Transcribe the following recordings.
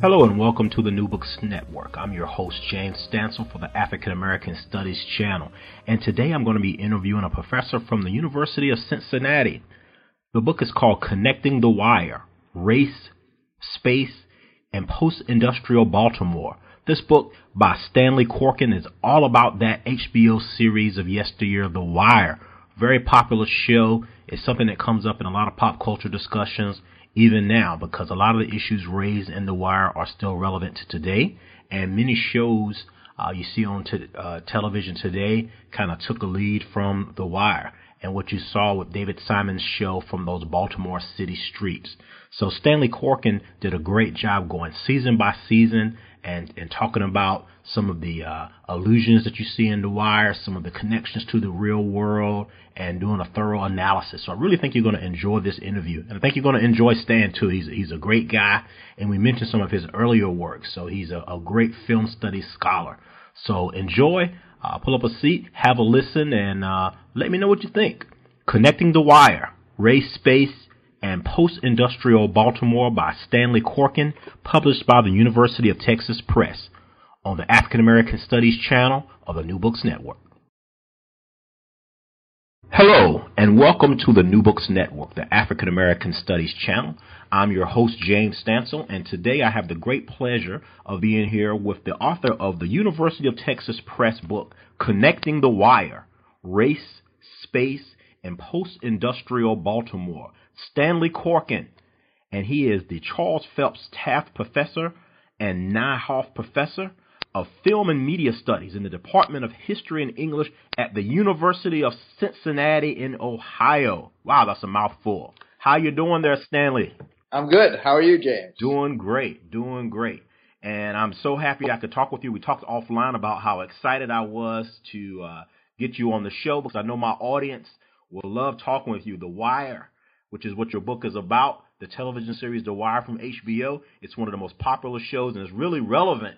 Hello and welcome to the New Books Network. I'm your host, James Stansel for the African American Studies channel. And today I'm going to be interviewing a professor from the University of Cincinnati. The book is called Connecting the Wire Race, Space, and Post Industrial Baltimore. This book by Stanley Corkin is all about that HBO series of yesteryear, The Wire. Very popular show. It's something that comes up in a lot of pop culture discussions even now because a lot of the issues raised in The Wire are still relevant to today. And many shows uh, you see on t- uh, television today kind of took a lead from The Wire and what you saw with David Simon's show from those Baltimore city streets. So Stanley Corkin did a great job going season by season and, and talking about some of the uh, illusions that you see in The Wire, some of the connections to the real world, and doing a thorough analysis. So I really think you're going to enjoy this interview, and I think you're going to enjoy Stan too. He's he's a great guy, and we mentioned some of his earlier work. So he's a, a great film studies scholar. So enjoy, uh, pull up a seat, have a listen, and uh, let me know what you think. Connecting the Wire, Race, Space, and Post-Industrial Baltimore by Stanley Corkin, published by the University of Texas Press on the African American Studies channel of the New Books Network. Hello, and welcome to the New Books Network, the African American Studies channel. I'm your host, James Stansel, and today I have the great pleasure of being here with the author of the University of Texas Press book, Connecting the Wire Race, Space, and Post Industrial Baltimore, Stanley Corkin. And he is the Charles Phelps Taft Professor and Niehoff Professor of Film and Media Studies in the Department of History and English at the University of Cincinnati in Ohio. Wow, that's a mouthful. How you doing there, Stanley? I'm good. How are you, James? Doing great, doing great. And I'm so happy I could talk with you. We talked offline about how excited I was to uh, get you on the show because I know my audience will love talking with you. The Wire, which is what your book is about, the television series The Wire from HBO. It's one of the most popular shows and it's really relevant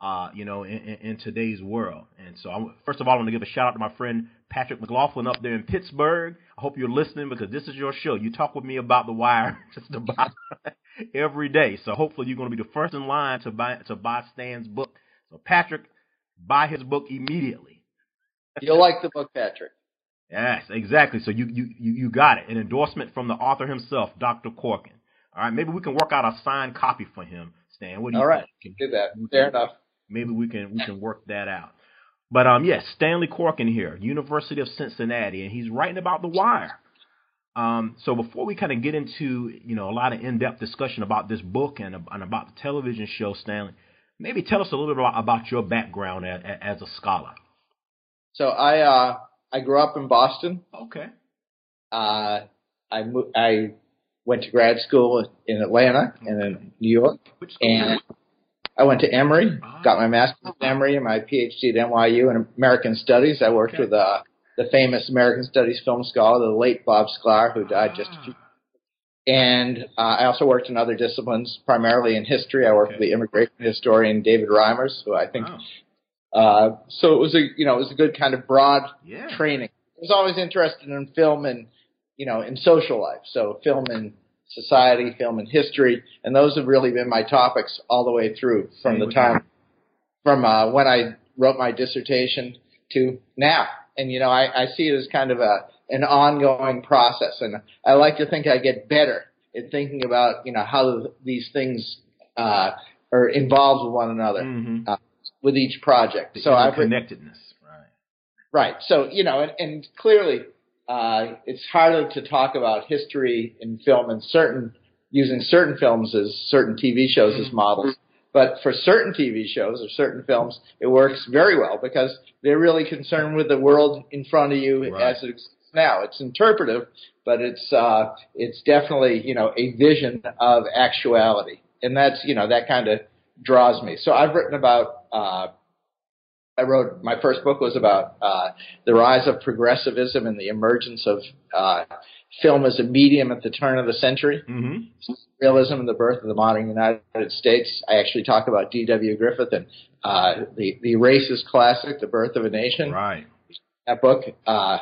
uh, you know, in, in, today's world. And so, I'm, first of all, I want to give a shout out to my friend Patrick McLaughlin up there in Pittsburgh. I hope you're listening because this is your show. You talk with me about the wire just about every day. So hopefully, you're going to be the first in line to buy to buy Stan's book. So Patrick, buy his book immediately. You'll like the book, Patrick. Yes, exactly. So you you you got it. An endorsement from the author himself, Dr. Corkin. All right, maybe we can work out a signed copy for him, Stan. What do you All right, think? do that. Fair enough maybe we can we can work that out. But um, yes, Stanley Corkin here, University of Cincinnati, and he's writing about The Wire. Um, so before we kind of get into you know a lot of in-depth discussion about this book and, and about the television show, Stanley, maybe tell us a little bit about, about your background as, as a scholar. So I uh, I grew up in Boston. Okay. Uh, I mo- I went to grad school in Atlanta okay. and in New York. Which school? And I went to Emory, got my master's at Emory and my PhD at NYU in American Studies. I worked okay. with uh, the famous American Studies film scholar, the late Bob Sklar, who died just a few. And uh, I also worked in other disciplines, primarily in history. I worked okay. with the immigration historian David Reimers, who I think. Wow. Uh, so it was a you know it was a good kind of broad yeah. training. I was always interested in film and you know in social life, so film and society, film, and history, and those have really been my topics all the way through from the time from uh, when I wrote my dissertation to now. And you know, I, I see it as kind of a an ongoing process, and I like to think I get better at thinking about you know how these things uh, are involved with one another mm-hmm. uh, with each project. The so I've connectedness, right? Right. So you know, and, and clearly uh, it's harder to talk about history in film and certain using certain films as certain TV shows as models. But for certain TV shows or certain films, it works very well because they're really concerned with the world in front of you right. as it exists now. It's interpretive, but it's uh, it's definitely you know a vision of actuality, and that's you know that kind of draws me. So I've written about. Uh, I wrote my first book was about uh, the rise of progressivism and the emergence of uh, film as a medium at the turn of the century. Mm-hmm. Realism and the birth of the modern United States. I actually talk about D.W. Griffith and uh, the the racist classic, The Birth of a Nation. Right. That book. Uh,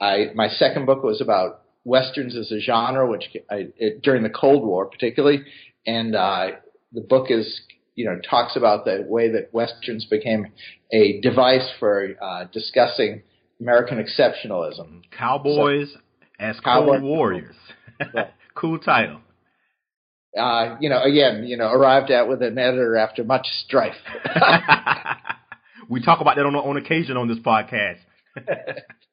I my second book was about westerns as a genre, which I, it, during the Cold War particularly, and uh, the book is you know talks about the way that westerns became a device for uh, discussing American exceptionalism. Cowboys so, as Cowboy Warriors. cool title. Uh, you know, again, you know, arrived at with an editor after much strife. we talk about that on on occasion on this podcast.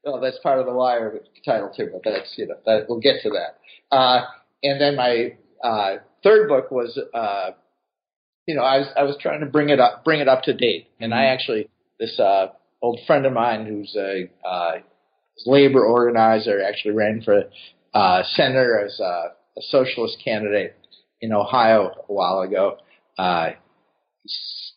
well, that's part of the wire title too, but that's you know that we'll get to that. Uh, and then my uh, third book was, uh, you know, I was I was trying to bring it up bring it up to date, and I mm-hmm. actually this uh, old friend of mine who's a uh, labor organizer actually ran for uh, senator as a, a socialist candidate in Ohio a while ago. Uh,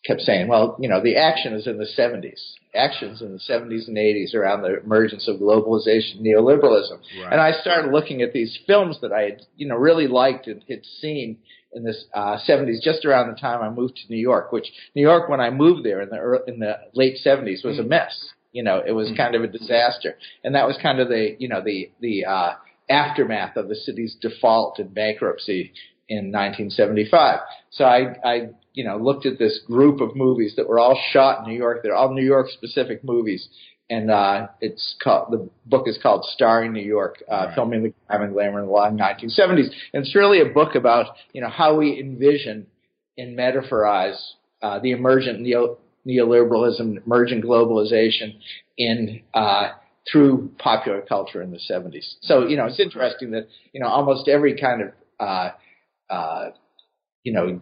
kept saying, well, you know, the action is in the 70s. Actions in the 70s and 80s around the emergence of globalization, neoliberalism. Right. And I started looking at these films that I had, you know, really liked and had seen in the uh, 70s, just around the time I moved to New York. Which New York, when I moved there in the early, in the late 70s, was mm. a mess. You know, it was mm. kind of a disaster, and that was kind of the, you know, the the uh, aftermath of the city's default and bankruptcy in 1975. So I, I, you know, looked at this group of movies that were all shot in New York. They're all New York specific movies. And, uh, it's called, the book is called Starring New York, uh, right. filming the grime and glamour in the long 1970s. And it's really a book about, you know, how we envision and metaphorize, uh, the emergent neo, neoliberalism, emergent globalization in, uh, through popular culture in the 70s. So, you know, it's interesting that, you know, almost every kind of, uh, uh, you know,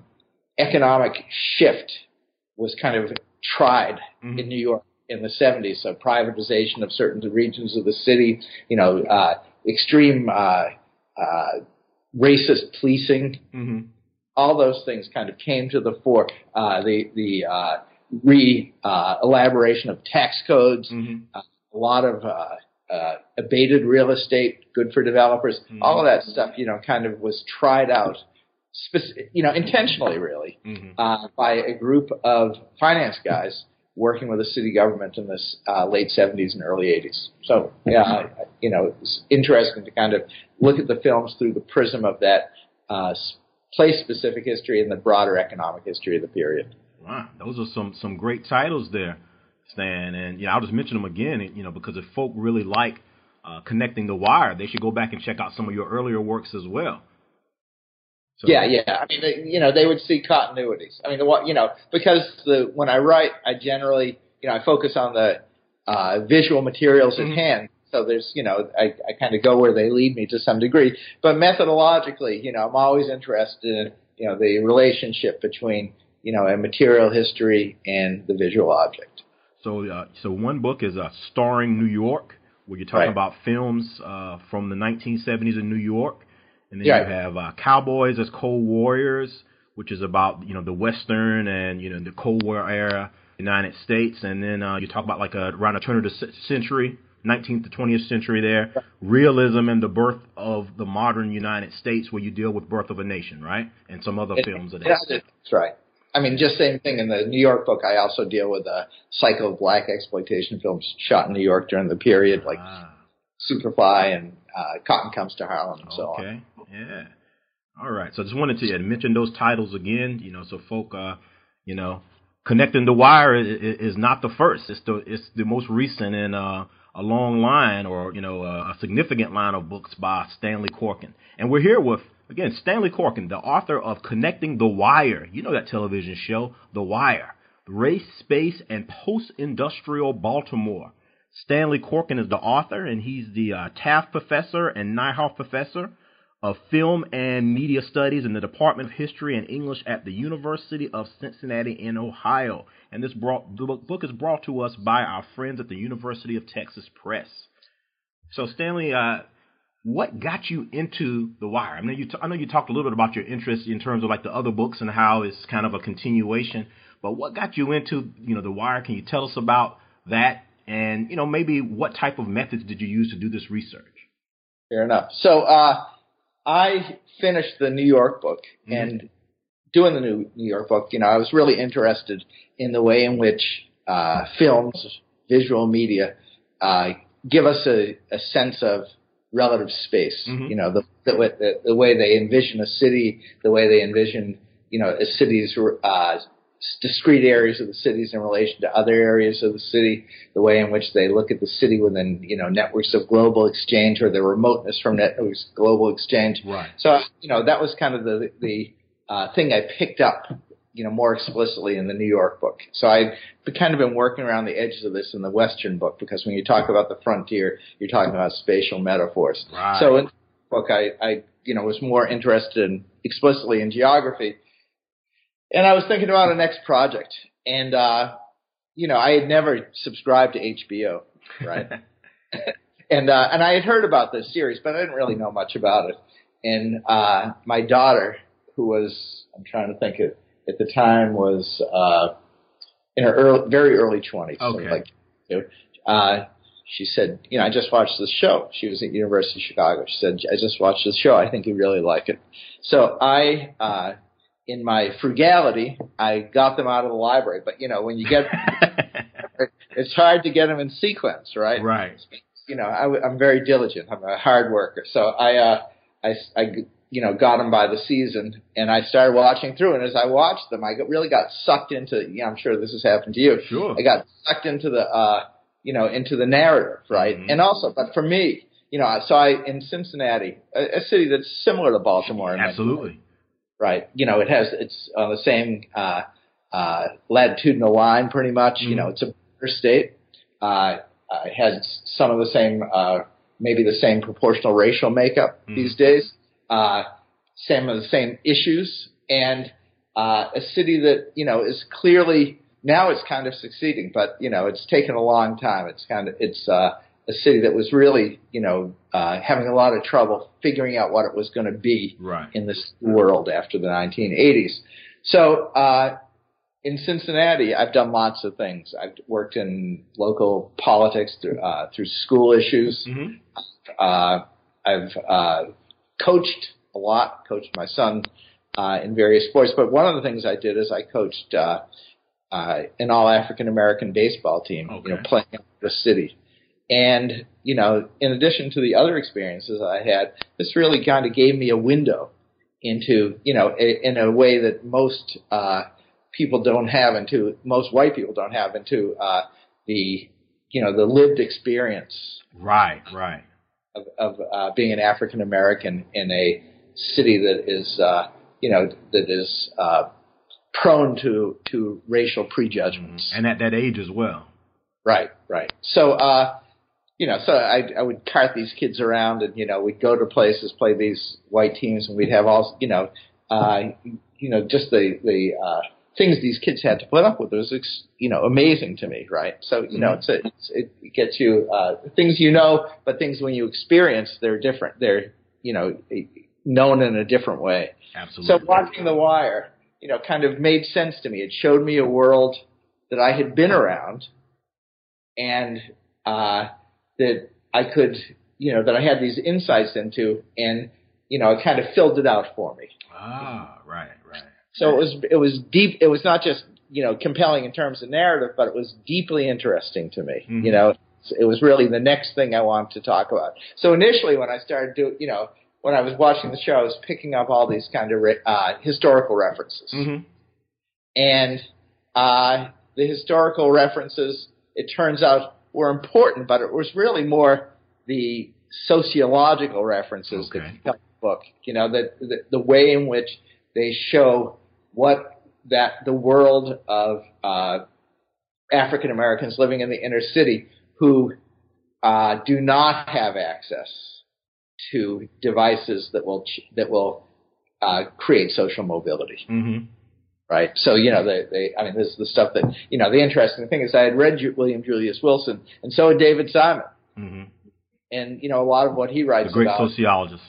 economic shift was kind of tried mm-hmm. in New York in the 70s. So privatization of certain regions of the city, you know, uh, extreme uh, uh, racist policing. Mm-hmm. All those things kind of came to the fore. Uh, the the uh, re uh, elaboration of tax codes, mm-hmm. uh, a lot of uh, uh, abated real estate, good for developers. Mm-hmm. All of that stuff, you know, kind of was tried out speci- you know, intentionally really, mm-hmm. uh, by a group of finance guys working with the city government in the uh, late 70s and early 80s. So, yeah, you know, it's interesting to kind of look at the films through the prism of that uh, place-specific history and the broader economic history of the period. Wow, those are some some great titles there, Stan. And yeah, I'll just mention them again, you know, because if folk really like uh, connecting the wire, they should go back and check out some of your earlier works as well. So, yeah, yeah. I mean, they, you know, they would see continuities. I mean, the what you know, because the when I write, I generally, you know, I focus on the uh, visual materials mm-hmm. at hand. So there's, you know, I, I kind of go where they lead me to some degree. But methodologically, you know, I'm always interested in, you know, the relationship between, you know, a material history and the visual object. So, uh, so one book is uh, starring New York, where you're talking right. about films uh, from the 1970s in New York. And then yeah. you have uh, Cowboys as Cold Warriors, which is about you know the Western and you know the Cold War era United States. And then uh, you talk about like a, around the turn of the century, 19th to 20th century there, realism and the birth of the modern United States, where you deal with Birth of a Nation, right, and some other it, films of that. That's right. I mean, just same thing in the New York book. I also deal with a cycle of black exploitation films shot in New York during the period, like ah. Superfly and uh, Cotton Comes to Harlem and so okay. Yeah. All right. So I just wanted to mention those titles again, you know, so folk, uh, you know, connecting the wire is, is not the first. It's the it's the most recent in uh, a long line or you know a significant line of books by Stanley Corkin. And we're here with again Stanley Corkin, the author of Connecting the Wire. You know that television show, The Wire, Race, Space, and Post-Industrial Baltimore. Stanley Corkin is the author, and he's the uh, Taft Professor and Niehoff Professor of Film and Media Studies in the Department of History and English at the University of Cincinnati in Ohio. And this brought, book is brought to us by our friends at the University of Texas Press. So Stanley, uh, what got you into The Wire? I mean, you t- I know you talked a little bit about your interest in terms of like the other books and how it's kind of a continuation. But what got you into you know The Wire? Can you tell us about that? And you know maybe what type of methods did you use to do this research? Fair enough. So uh, I finished the New York book, mm-hmm. and doing the New New York book, you know, I was really interested in the way in which uh, films, visual media, uh, give us a, a sense of relative space. Mm-hmm. You know, the, the, the way they envision a city, the way they envision, you know, a city's uh, discrete areas of the cities in relation to other areas of the city, the way in which they look at the city within, you know, networks of global exchange or the remoteness from networks global exchange. Right. So, you know, that was kind of the, the uh, thing I picked up, you know, more explicitly in the New York book. So I've kind of been working around the edges of this in the Western book because when you talk about the frontier, you're talking about spatial metaphors. Right. So in the book, I, I, you know, was more interested in explicitly in geography and I was thinking about a next project, and uh, you know, I had never subscribed to HBO, right? and uh, and I had heard about this series, but I didn't really know much about it. And uh, my daughter, who was I'm trying to think at, at the time was uh, in her early, very early twenties, okay. so like, uh, she said, you know, I just watched the show. She was at University of Chicago. She said, I just watched the show. I think you really like it. So I uh, in my frugality, I got them out of the library. But you know, when you get, it's hard to get them in sequence, right? Right. You know, I, am very diligent. I'm a hard worker, so I, uh, I, I, you know, got them by the season, and I started watching through. And as I watched them, I really got sucked into. Yeah, I'm sure this has happened to you. Sure. I got sucked into the, uh, you know, into the narrative, right? Mm-hmm. And also, but for me, you know, so I in Cincinnati, a, a city that's similar to Baltimore. Absolutely right? You know, it has it's on the same uh, uh, latitudinal line, pretty much. Mm-hmm. You know, it's a border state. Uh, uh, it has some of the same, uh, maybe the same proportional racial makeup mm-hmm. these days. Uh, some of the same issues, and uh, a city that you know is clearly now it's kind of succeeding, but you know it's taken a long time. It's kind of it's uh, a city that was really, you know, uh, having a lot of trouble figuring out what it was going to be right. in this world after the 1980s. So uh, in Cincinnati, I've done lots of things. I've worked in local politics through, uh, through school issues. Mm-hmm. Uh, I've uh, coached a lot, coached my son uh, in various sports. But one of the things I did is I coached uh, uh, an all African American baseball team, okay. you know, playing in the city. And, you know, in addition to the other experiences I had, this really kind of gave me a window into, you know, a, in a way that most uh, people don't have into, most white people don't have into uh, the, you know, the lived experience. Right, right. Of, of uh, being an African American in a city that is, uh, you know, that is uh, prone to, to racial prejudgments. And at that age as well. Right, right. So, uh, you know, so I, I would cart these kids around, and you know, we'd go to places, play these white teams, and we'd have all, you know, uh, you know, just the the uh, things these kids had to put up with was, you know, amazing to me, right? So, you know, it's, a, it's it gets you uh, things you know, but things when you experience, they're different. They're, you know, known in a different way. Absolutely. So watching The Wire, you know, kind of made sense to me. It showed me a world that I had been around, and uh, that I could, you know, that I had these insights into, and you know, it kind of filled it out for me. Ah, right, right. So it was it was deep. It was not just you know compelling in terms of narrative, but it was deeply interesting to me. Mm-hmm. You know, it was really the next thing I wanted to talk about. So initially, when I started doing, you know, when I was watching the show, I was picking up all these kind of uh, historical references, mm-hmm. and uh, the historical references. It turns out were important, but it was really more the sociological references okay. that the book. You know, the, the, the way in which they show what that the world of uh, African Americans living in the inner city who uh, do not have access to devices that will that will uh, create social mobility. Mm-hmm right? So you know, they, they, I mean, this is the stuff that you know. The interesting thing is, I had read William Julius Wilson, and so had David Simon, mm-hmm. and you know a lot of what he writes the great about. sociologist.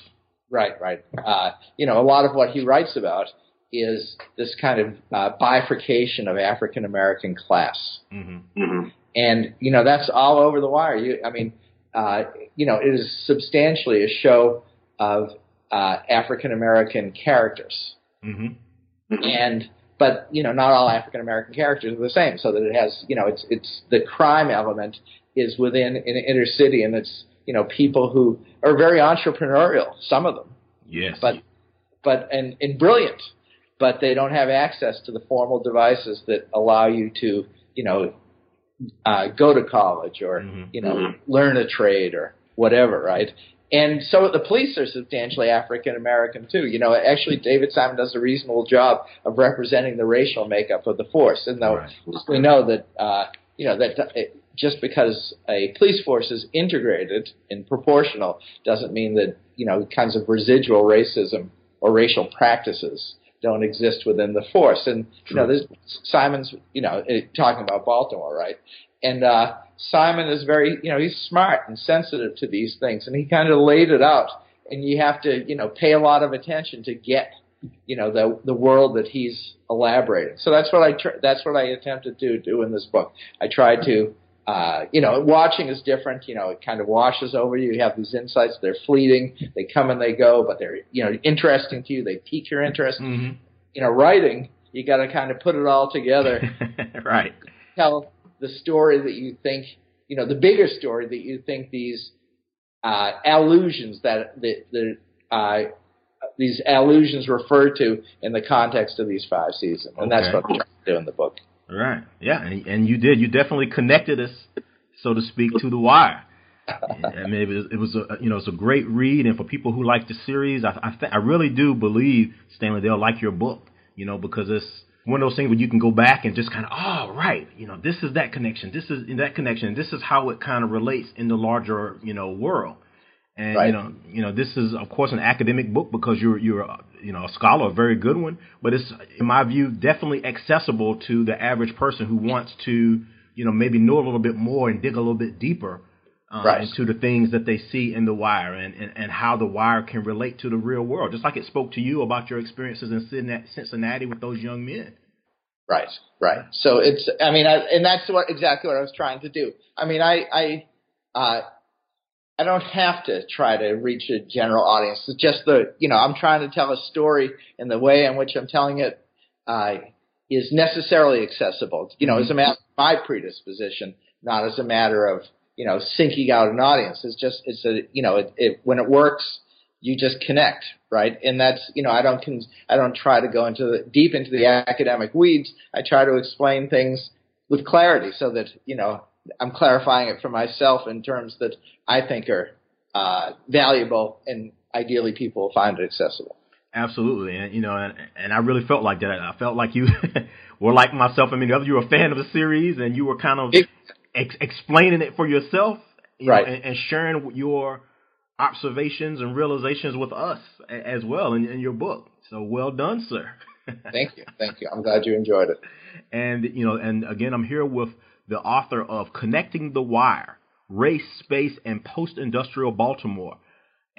Right, right. Uh, you know, a lot of what he writes about is this kind of uh, bifurcation of African American class, Mm-hmm. and you know that's all over the wire. You, I mean, uh, you know, it is substantially a show of uh, African American characters, Mm-hmm. and but you know, not all African American characters are the same. So that it has, you know, it's it's the crime element is within an inner city, and it's you know people who are very entrepreneurial. Some of them Yes. but but and, and brilliant, but they don't have access to the formal devices that allow you to you know uh, go to college or Mhm. you know learn a trade or whatever, right? And so the police are substantially African American too. You know, actually, David Simon does a reasonable job of representing the racial makeup of the force. And though Right. we know that uh, you know that it, just because a police force is integrated and proportional doesn't mean that you know kinds of residual racism or racial practices don't exist within the force. And you know, there's Simon's you know eh, talking about Baltimore, right? And uh, Simon is very you know he's smart and sensitive to these things, and he kind of laid it out. And you have to you know pay a lot of attention to get you know the the world that he's elaborating. So that's what I tr- that's what I attempted to do in this book. I tried to uh, you know watching is different. You know it kind of washes over you. You have these insights. They're fleeting. They come and they go, but they're you know interesting to you. They pique your interest. Mm-hmm. You know writing you got to kind of put it all together. right. tell the story that you think you know the bigger story that you think these uh, allusions that the, the uh, these allusions refer to in the context of these five seasons, and that's what I'm trying to do in the book. Right. Yeah, and, and you did. You definitely connected us, so to speak, to the wire. I mean, it was, it was a you know it's a great read, and for people who like the series, I I, th- I really do believe Stanley they'll like your book. You know, because it's one of those things where you can go back and just kind of, oh right, you know, this is that connection, this is that connection, this is how it kind of relates in the larger you know world. And Right. you know, you know, this is of course an academic book because you're you're uh, you know a scholar, a very good one. But it's in my view definitely accessible to the average person who wants to you know maybe know a little bit more and dig a little bit deeper uh, Right. into the things that they see in the wire and, and and how the wire can relate to the real world. Just like it spoke to you about your experiences in Cincinnati- Cincinnati with those young men. Right, right. So it's, I mean, I, and that's what exactly what I was trying to do. I mean, I, I, uh, I don't have to try to reach a general audience. It's just the, you know, I'm trying to tell a story, and the way in which I'm telling it uh, is necessarily accessible. You know, as a matter of my predisposition, not as a matter of, you know, sinking out an audience. It's just, it's a, you know, it, it when it works, you just connect, right? And that's, you know, I don't, con- I don't try to go into the, deep into the academic weeds. I try to explain things with clarity so that, you know, I'm clarifying it for myself in terms that I think are uh, valuable and ideally people will find it accessible. Absolutely, and you know, and, and I really felt like that. I felt like you were like myself. I mean, you were a fan of the series, and you were kind of It- ex- explaining it for yourself, you Right. know, and, and sharing your observations and realizations with us a- as well in, in your book. So well done, sir. Thank you. Thank you. I'm glad you enjoyed it. And you know, and again, I'm here with the author of Connecting the Wire: Race, Space, and Post-Industrial Baltimore.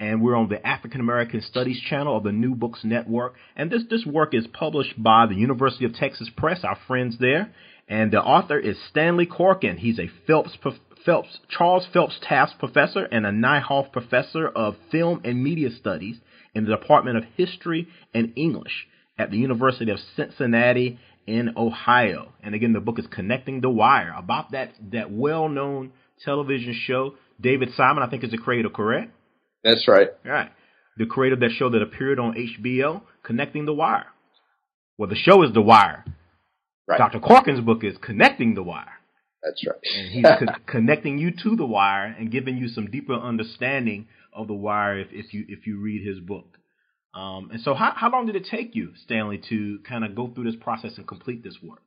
And we're on the African American Studies channel of the New Books Network. And this this work is published by the University of Texas Press, our friends there. And the author is Stanley Corkin. He's a Phelps Phelps Charles Phelps Taft Professor and a Niehoff Professor of Film and Media Studies in the Department of History and English at the University of Cincinnati in Ohio. And again, the book is Connecting the Wire about that that well-known television show. David Simon, I think, is the creator, correct? That's right. Right. The creator of that show that appeared on HBO, Connecting the Wire. Well, the show is The Wire. Right. Dr. Corkin's book is Connecting the Wire. That's right. And he's con- connecting you to the wire and giving you some deeper understanding of the wire if, if you if you read his book. Um, and so, how, how long did it take you, Stanley, to kind of go through this process and complete this work?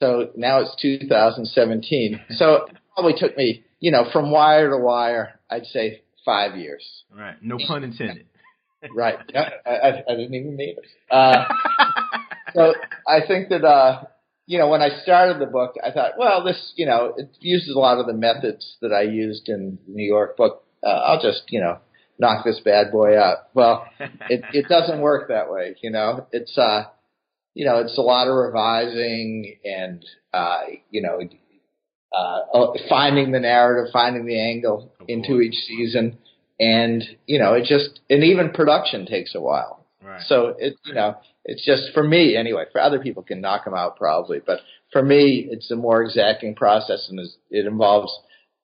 So now it's 2017. So it probably took me, you know, from wire to wire, I'd say five years. All right, no pun intended. Right. I, I, I didn't even mean it. Uh, so I think that, uh, you know, when I started the book, I thought, well, this, you know, it uses a lot of the methods that I used in the New York book, uh, I'll just you know knock this bad boy out. Well, it it doesn't work that way. You know, it's uh, you know, it's a lot of revising and uh, you know, uh, oh, finding the narrative, finding the angle into each season, and you know, it just and even production takes a while. Right. So it you know, it's just for me anyway. For other people can knock them out probably, but for me, it's a more exacting process, and it involves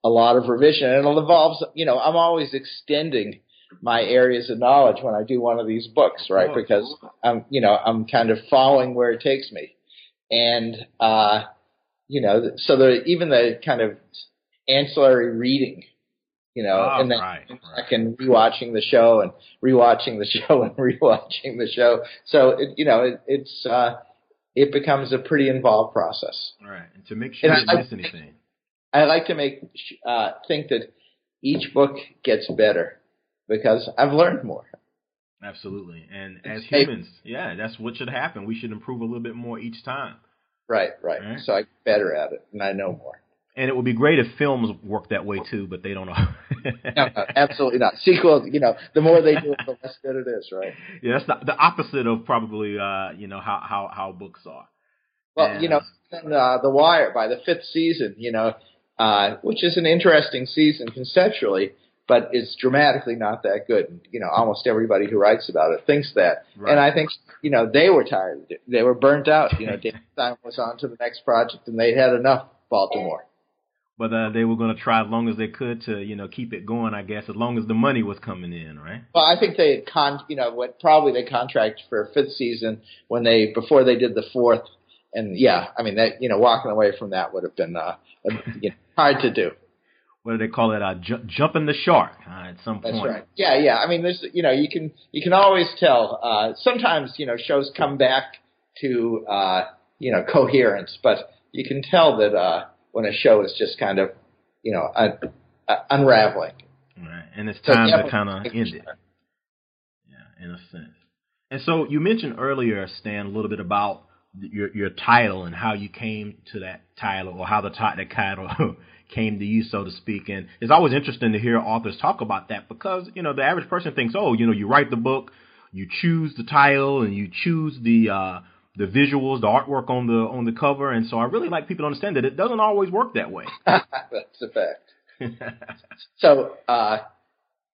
a lot of revision, and it involves you know, I'm always extending my areas of knowledge when I do one of these books, right? Oh, because I'm, you know, I'm kind of following where it takes me, and uh, you know, so the even the kind of ancillary reading, you know, Oh, and then right, I right. can rewatching the show and rewatching the show and rewatching the show. So it, you know, it, it's uh, it becomes a pretty involved process. Right. And to make sure And you I- miss anything. I like to make uh, think that each book gets better because I've learned more. Absolutely. And as humans, yeah, that's what should happen. We should improve a little bit more each time. Right, right. Right. So I get better at it and I know more. And it would be great if films work that way too, but they don't know. No, no, absolutely not. Sequel, you know, the more they do it, the less good it is, right? yeah, that's the, the opposite of probably uh, you know how how how books are. Well, you know, then, uh, The Wire by the fifth season, you know, uh, which is an interesting season conceptually, but it's dramatically not that good. You know, almost everybody who writes about it thinks that, Right. and I think you know they were tired. They were burnt out. You know, Dave Simon was on to the next project, and they had enough Baltimore. But uh, they were going to try as long as they could to you know keep it going. I guess as long as the money was coming in, right? Well, I think they had con, you know, what probably they contract for a fifth season when they before they did the fourth, and yeah, I mean that you know walking away from that would have been uh, you know, hard to do. What do they call it? Uh, ju- jumping the shark uh, at some That's point. That's right. Yeah, yeah. I mean, there's you know you can you can always tell. Uh, sometimes you know shows come back to uh, you know coherence, but you can tell that uh, when a show is just kind of you know un- uh, unraveling. Right. And it's time yeah, to kind of end it. Yeah, in a sense. And so you mentioned earlier, Stan, a little bit about your your title and how you came to that title, or how the ti- title came to you, so to speak. And it's always interesting to hear authors talk about that because you know the average person thinks, oh, you know, you write the book, you choose the title, and you choose the uh, the visuals, the artwork on the on the cover. And so I really like people to understand that it doesn't always work that way. That's a fact. So uh,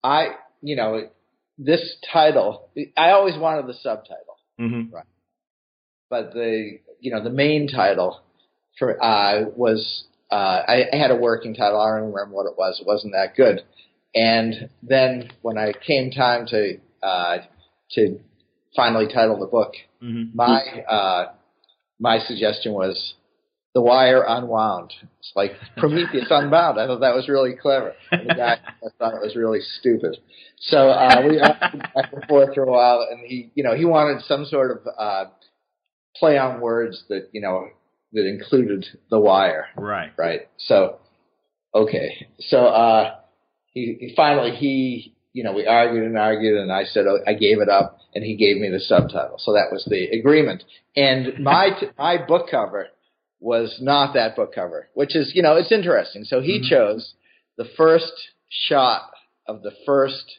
I, you know, this title, I always wanted the subtitle, hmm but the, you know, the main title for uh, was uh, I, I had a working title. I don't remember what it was. It wasn't that good. And then when I came time to uh, to finally title the book, hmm my uh, my suggestion was The Wire Unwound. It's like Prometheus Unbound. I thought that was really clever. And the guy I thought it was really stupid. So uh, we argued back and forth for a while, and he, you know, he wanted some sort of uh, play on words that you know that included The Wire, Right. right? So okay, so uh, he, he finally he you know we argued and argued, and I said oh, I gave it up, and he gave me the subtitle. So that was the agreement. And my t- my book cover was not that book cover, which is you know it's interesting. So he Mhm. chose the first shot of the first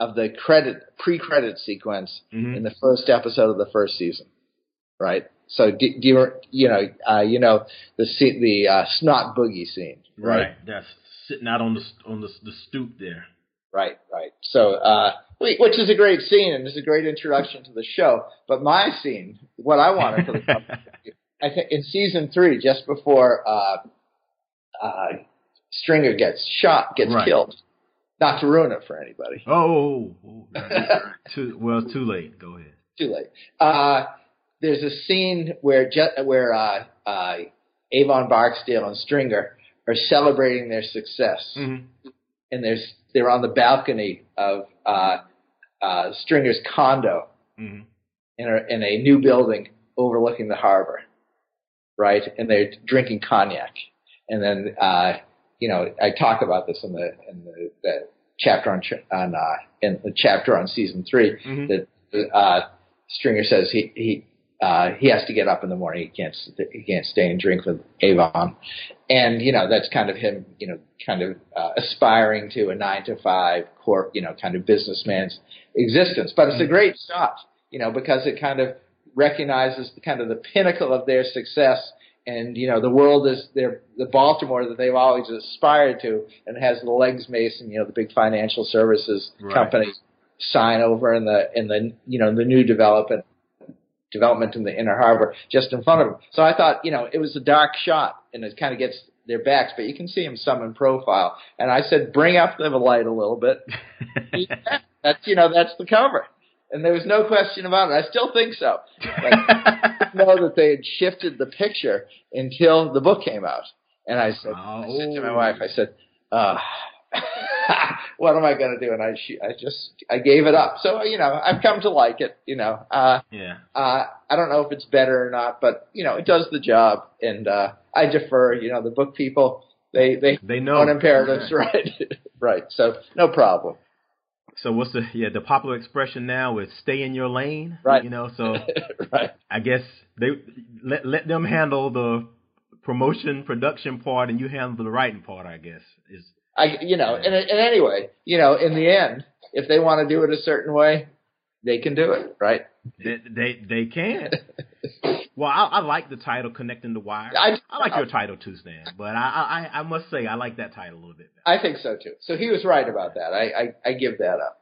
of the credit pre-credit sequence hmm in the first episode of the first season, right? So do, do you you know uh, you know the the uh, snot boogie scene, Right. right? That's sitting out on the on the, the stoop there. Right, right. So, uh, which is a great scene and is a great introduction to the show. But my scene, what I wanted for the I think in season three, just before uh, uh, Stringer gets shot, gets Right. killed. Not to ruin it for anybody. oh, oh, right. too well, too late. Go ahead. Too late. Uh, there's a scene where Je- where uh, uh, Avon Barksdale and Stringer are celebrating their success. Mm-hmm. And there's they're on the balcony of uh, uh, Stringer's condo Mm-hmm. in a, in a new building overlooking the harbor, right? And they're drinking cognac, and then uh, you know I talk about this in the in the, the chapter on on uh, in the chapter on season 3 Mhm. that uh, Stringer says he he uh, he has to get up in the morning. He can't he can't stay and drink with Avon, and you know that's kind of him. You know, kind of uh, aspiring to a nine to five corp. You know, kind of businessman's existence. But it's a great shot. You know, because it kind of recognizes the kind of the pinnacle of their success and you know the world is their the Baltimore that they've always aspired to, and has the Leggs Mason, you know, the big financial services right. company sign over in the in the you know the new development development in the Inner Harbor just in front of them. So I thought, you know, it was a dark shot, and it kind of gets their backs, but you can see them some in profile. And I said, bring up the light a little bit. yeah, that's you know that's the cover and there was no question about it. I still think so. But I know that they had shifted the picture until the book came out. And I said, oh. I said to my wife, I said, uh, what am I going to do? And I, she, I just, I gave it up. So, you know, I've come to like it, you know, uh, yeah. Uh, I don't know if it's better or not, but, you know, it does the job. And, uh, I defer, you know, the book people, they, they, they know imperatives, right? right. So no problem. So what's the yeah the popular expression now is stay in your lane, right? You know, so right. I guess they let let them handle the promotion production part, and you handle the writing part. I guess is I you know, and and anyway, you know, in the end, if they want to do it a certain way, they can do it, right? They they, they can. well, I, I, like the title "Connecting the Wire." I, I like your title too, Stan. But I, I I must say I like that title a little bit. Better. I think so too. So he was right about that. I I, I give that up.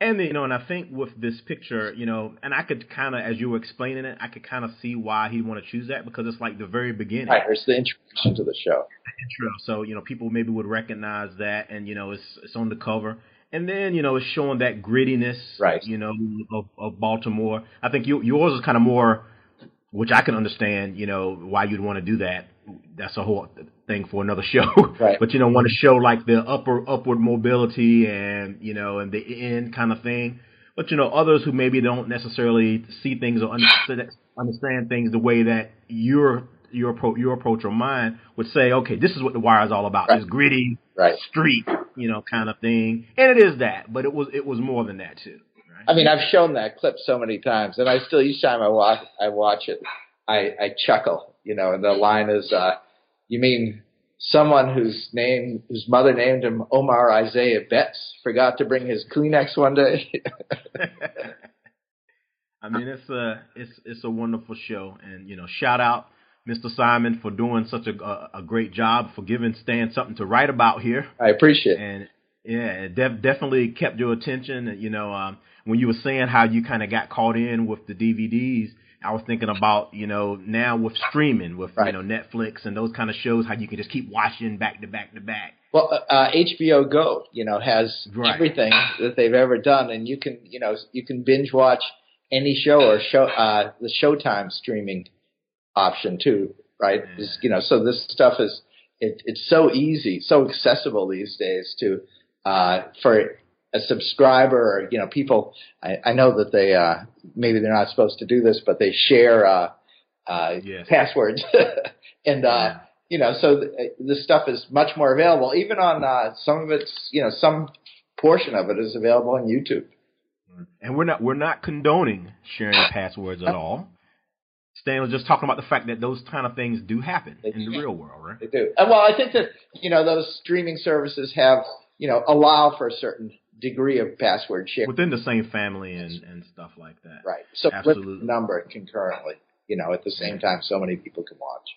And you know, and I think with this picture, you know, and I could kind of, as you were explaining it, I could kind of see why he'd want to choose that because it's like the very beginning. Right, it's the introduction to the show. The Intro. So you know, people maybe would recognize that, and you know, it's it's on the cover and then you know it's showing that grittiness, right? You know of, of Baltimore. I think you, yours is kind of more, which I can understand. You know why you'd want to do that. That's a whole thing for another show. Right. but you know want to show like the upper upward mobility and you know and the end kind of thing. But you know others who maybe don't necessarily see things or understand, understand things the way that you're your approach, your approach or mine would say, okay, this is what the wire is all about. Right. This gritty right. street, you know, kind of thing. And it is that, but it was it was more than that too. Right? I mean, I've shown that clip so many times, and I still each time I watch I watch it, I, I chuckle. You know, and the line is, uh, "You mean someone whose name whose mother named him Omar Isaiah Betts forgot to bring his Kleenex one day?" I mean, it's a it's it's a wonderful show, and you know, shout out Mr. Simon, for doing such a, a, great job, for giving Stan something to write about here. I appreciate it. And yeah, it def- definitely kept your attention. You know, um, when you were saying how you kind of got caught in with the DVDs, I was thinking about, you know, now with streaming, with, right. you know, Netflix and those kind of shows, how you can just keep watching back to back to back. Well, uh, uh HBO Go, you know, has right. everything that they've ever done, and you can, you know, you can binge watch any show or show uh, the Showtime streaming option too, right? Yeah. Is, you know, so this stuff is it, it's so easy, so accessible these days to uh, for a subscriber or you know people. I, I know that they uh, maybe they're not supposed to do this, but they share uh, uh, yes. passwords, and uh, yeah. you know, so th- this stuff is much more available. Even on uh, some of it's, you know, some portion of it is available on YouTube. And we're not we're not condoning sharing passwords at all. Stan was just talking about the fact that those kind of things do happen they in the real world, right? They do. And well, I think that you know those streaming services have you know allow for a certain degree of password sharing within the same family and and stuff like that. Right. So absolutely number concurrently. You know, at the same time, so many people can watch.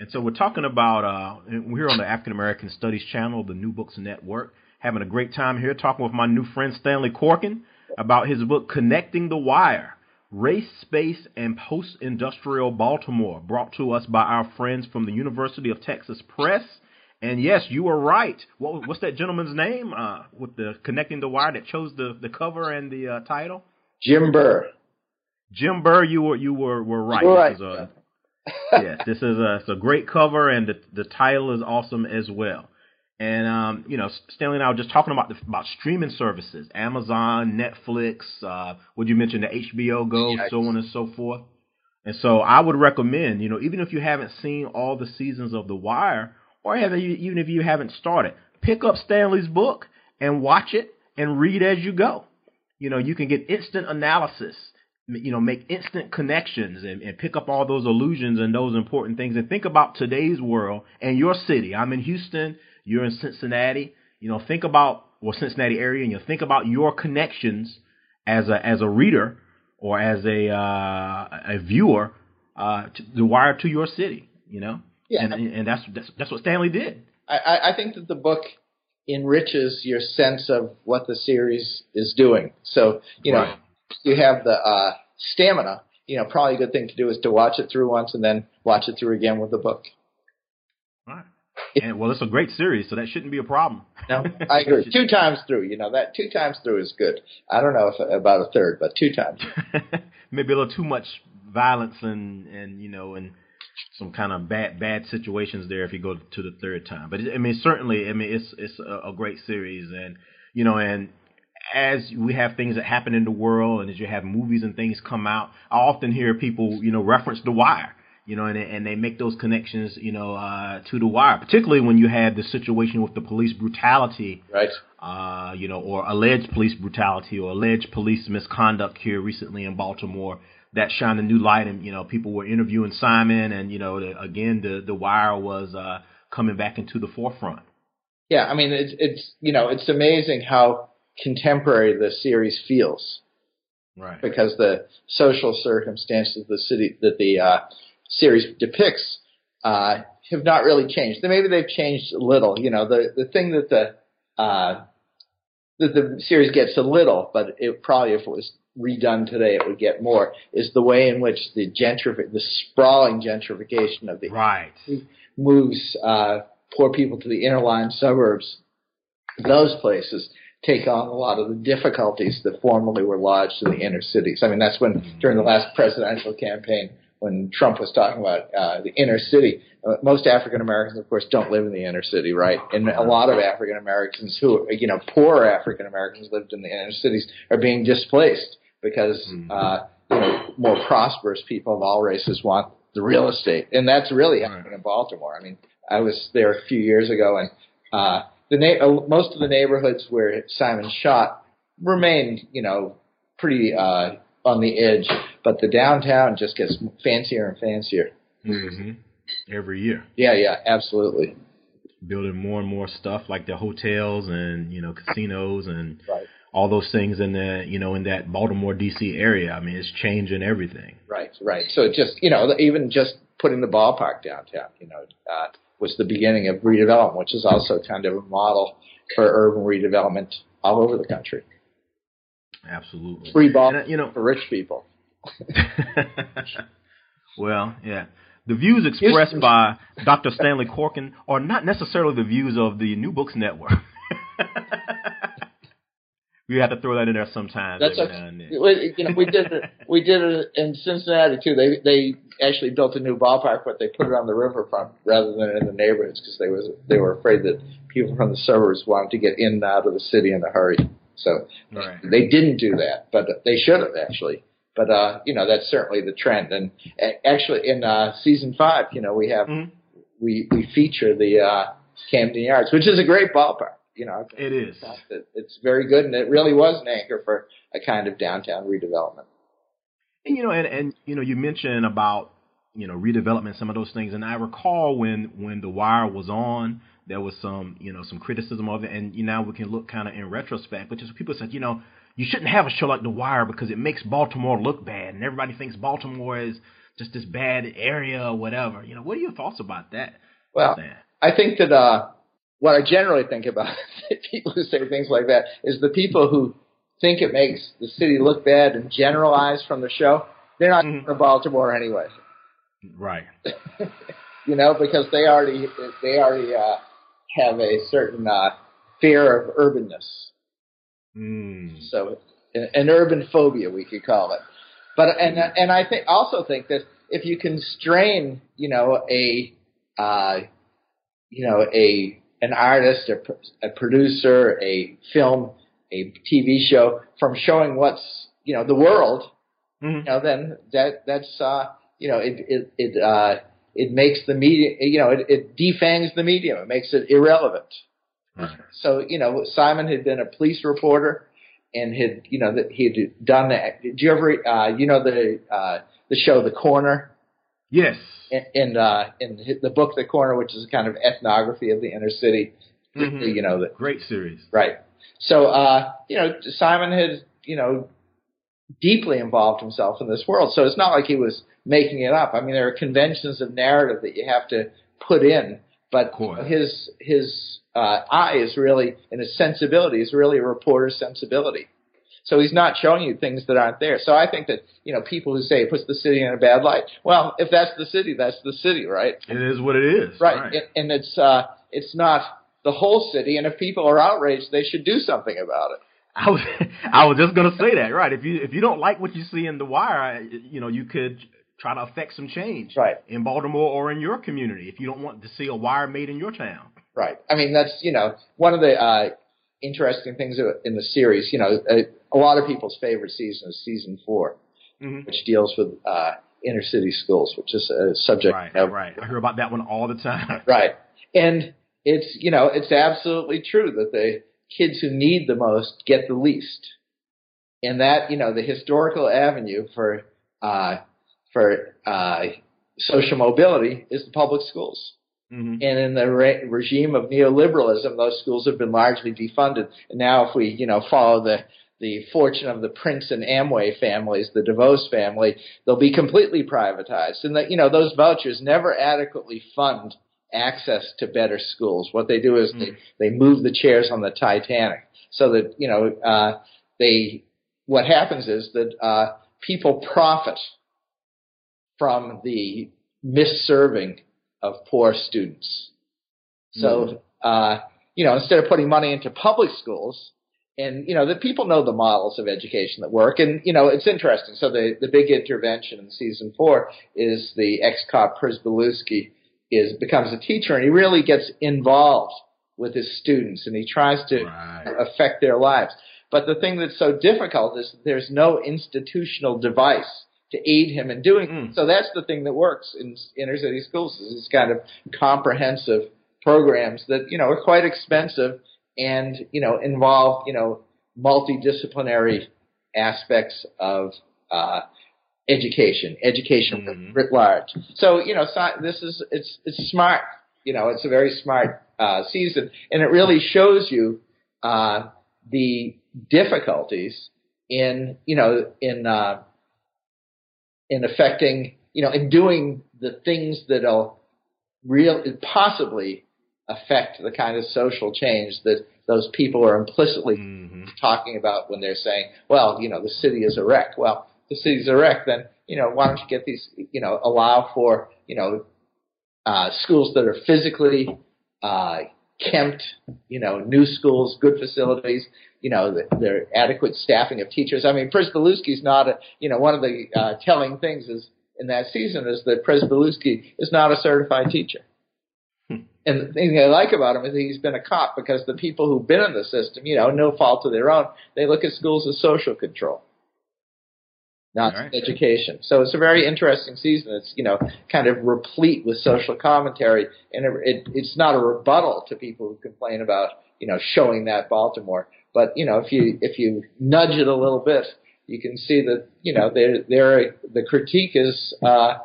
And so we're talking about uh, we're here on the African American Studies channel, the New Books Network, having a great time here talking with my new friend Stanley Corkin about his book Connecting the Wire Race, Space, and Post Industrial Baltimore, brought to us by our friends from the University of Texas Press. And yes, you were right. What, what's that gentleman's name uh, with the connecting the wire that chose the, the cover and the uh, title? Jim Burr. Jim Burr, you were you were were right. You're right. This a, yes, this is a, it's a great cover, and the the title is awesome as well. And um, you know, Stanley and I were just talking about the, about streaming services, Amazon, Netflix. Uh, would you mention the HBO Go, yes. so on and so forth. And so I would recommend, you know, even if you haven't seen all the seasons of The Wire, or even if you haven't started, pick up Stanley's book and watch it and read as you go. You know, you can get instant analysis. you know, make instant connections and, and pick up all those illusions and those important things. And think about today's world and your city. I'm in Houston. You're in Cincinnati. You know, think about or Cincinnati area, and you think about your connections as a as a reader or as a uh, a viewer uh, to, the wire to your city. You know, Yeah. and and that's that's, that's what Stanley did. I, I think that the book enriches your sense of what the series is doing. So, you know, Right. you have the uh, stamina. You know, probably a good thing to do is to watch it through once and then watch it through again with the book. Right. And well, it's a great series, so that shouldn't be a problem. No, I agree. two times through, you know, that two times through is good. I don't know if about a third, but two times. maybe a little too much violence and and you know and some kind of bad bad situations there if you go to the third time. But I mean, certainly, I mean, it's it's a, a great series, and you know, and as we have things that happen in the world, and as you have movies and things come out, I often hear people, you know, reference The Wire. You know, and and they make those connections, you know, uh, to the wire. Particularly when you had the situation with the police brutality Right. uh, you know, or alleged police brutality or alleged police misconduct here recently in Baltimore that shined a new light and, you know, people were interviewing Simon and, you know, the, again, the, the wire was, uh, coming back into the forefront. Yeah, I mean, it's it's you know, it's amazing how contemporary the series feels Right. because the social circumstances of the city that the uh, series depicts uh, have not really changed. Maybe they've changed a little. You know, the the thing that the uh, that the series gets a little, but it probably if it was redone today, it would get more. Is the way in which the gentrific, the sprawling gentrification of the Right. moves uh, poor people to the interline suburbs. Those places take on a lot of the difficulties that formerly were lodged in the inner cities. I mean, that's when during the last presidential campaign, when Trump was talking about uh, the inner city, uh, most African Americans, of course, don't live in the inner city, right? And a lot of African Americans who, you know, poor African Americans lived in the inner cities are being displaced because, uh, you know, more prosperous people of all races want the real estate, and that's really happening in Baltimore. I mean, I was there a few years ago, and uh, the na- uh, most of the neighborhoods where Simon shot remained, you know, pretty uh, on the edge, but the downtown just gets fancier and fancier. hmm Every year. Yeah, yeah, absolutely. Building more and more stuff like the hotels and, you know, casinos and Right. All those things in the, you know, in that Baltimore, D.C. area. I mean, it's changing everything. Right, right. So just, you know, even just putting the ballpark downtown, you know, uh, was the beginning of redevelopment, which is also kind of a model for urban redevelopment all over the country. Absolutely. Free ball And, uh, you know, for rich people. well, yeah. The views expressed by Dr. Stanley Corkin are not necessarily the views of the New Books Network. we have to throw that in there sometimes. That's every okay. now and then. We- you know, we did it. We did it in Cincinnati too. They they actually built a new ballpark, but they put it on the riverfront rather than in the neighborhoods because they was they were afraid that people from the suburbs wanted to get in and out of the city in a hurry. So Right. they didn't do that, but they should have actually. But uh, you know, that's certainly the trend. And actually, in uh, season five, you know, we have Mhm. we we feature the uh, Camden Yards, which is a great ballpark. You know, It is. it- it's very good, and it really was an anchor for a kind of downtown redevelopment. And, you know, and, and you know, you mentioned about you know redevelopment, some of those things, and I recall when when The Wire was on, there was some you know some criticism of it, and you know we can look kind of in retrospect, which is people said you know you shouldn't have a show like The Wire because it makes Baltimore look bad, and everybody thinks Baltimore is just this bad area or whatever. You know, what are your thoughts about that? Well? I think that uh, what I generally think about people who say things like that is the people who think it makes the city look bad and generalize from the show. They're not Mhm. from Baltimore anyway, right. you know, because they already they already uh, have a certain uh, fear of urbanness. Mm. So an an urban phobia, we could call it. But and and I think also think that if you constrain, you know, a uh, you know a an artist, a, a producer, a film, a TV show from showing what's you know the world, Mhm. you know, then that that's uh, you know it it it uh, it makes the media you know it, it defangs the medium. It makes it irrelevant. Right. So, you know, Simon had been a police reporter, and had you know that he had done that. Did you ever uh, you know the uh, the show The Corner? Yes. In uh, in the book The Corner, which is a kind of ethnography of the inner city. Mm-hmm. You know, the, great series. Right. So uh, you know, Simon had you know deeply involved himself in this world. So it's not like he was making it up. I mean, there are conventions of narrative that you have to put in, but his his uh, eye is really, and his sensibility is really a reporter's sensibility. So he's not showing you things that aren't there. So I think that you know people who say it puts the city in a bad light. Well, if that's the city, that's the city, right? It is what it is. Right, right. And, and it's uh, it's not the whole city. And if people are outraged, they should do something about it. I was I was just gonna say that, right? If you if you don't like what you see in the wire, you know, you could try to affect some change, right, in Baltimore or in your community. If you don't want to see a wire made in your town, right. I mean, that's you know one of the uh, interesting things in the series. You know, a, a lot of people's favorite season is season 4 mm-hmm. which deals with uh, inner city schools, which is a subject. Right, of, right. I hear about that one all the time. right, and it's you know it's absolutely true that the kids who need the most get the least. And that, you know, the historical avenue for uh, for uh, social mobility is the public schools. Mm-hmm. And in the re- regime of neoliberalism, those schools have been largely defunded. And now, if we, you know, follow the the fortune of the Prince and Amway families, the DeVos family, they'll be completely privatized. And that, you know, those vouchers never adequately fund access to better schools. What they do is mm. they, they move the chairs on the Titanic so that, you know, uh, they, what happens is that, uh, people profit from the misserving of poor students. So, mm. uh, you know, instead of putting money into public schools, and you know the people know the models of education that work and you know it's interesting so the the big intervention in season four is the ex-cop Pryzbylewski is becomes a teacher and he really gets involved with his students and he tries to right. affect their lives. But the thing that's so difficult is there's no institutional device to aid him in doing mm. so that's the thing that works in inner city schools is these kind of comprehensive programs that you know are quite expensive and you know involve you know multidisciplinary aspects of uh, education, education mm-hmm. writ large. So you know, this is it's it's smart. You know, it's a very smart uh, season, and it really shows you uh, the difficulties in you know in uh, in affecting you know in doing the things that'll real possibly affect the kind of social change that those people are implicitly mm-hmm. talking about when they're saying, well, you know, the city is a wreck. Well, the city's a wreck, then you know why don't you get these you know allow for you know uh, schools that are physically uh, kempt, you know, new schools, good facilities, you know, the, the adequate staffing of teachers. I mean, Pryzbylewski's not a, you know, one of the uh, telling things is in that season is that Pryzbylewski is not a certified teacher. Hmm. And the thing I like about him is he's been a cop because the people who've been in the system, you know, no fault of their own, they look at schools as social control not right. education. So it's a very interesting season. It's you know kind of replete with social commentary, and it, it, it's not a rebuttal to people who complain about you know showing that Baltimore. But you know if you if you nudge it a little bit, you can see that you know there there the critique is uh,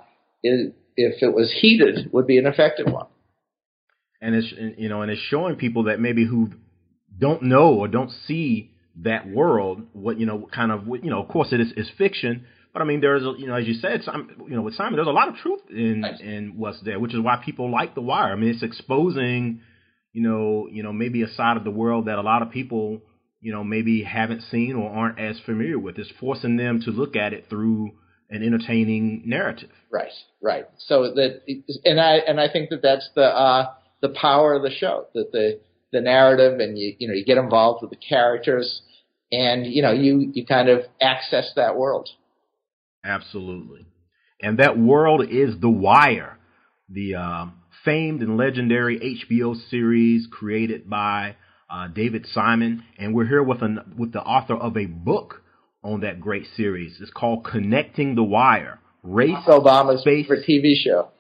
is if it was heated would be an effective one. And it's you know and it's showing people that maybe who don't know or don't see that world, what you know, kind of, you know, of course it is, is fiction, but I mean, there's, a, you know, as you said, some, you know, with Simon, there's a lot of truth in in what's there, which is why people like The Wire. I mean, it's exposing, you know, you know, maybe a side of the world that a lot of people, you know, maybe haven't seen or aren't as familiar with. It's forcing them to look at it through an entertaining narrative. Right, right. So that, and I and I think that that's the uh, the power of the show that the the narrative and you you know you get involved with the characters and you know you you kind of access that world. Absolutely. And that world is the wire the uh, famed and legendary hbo series created by uh, david simon. And we're here with an with the author of a book on that great series. It's called connecting the wire. Race obama's space, favorite tv show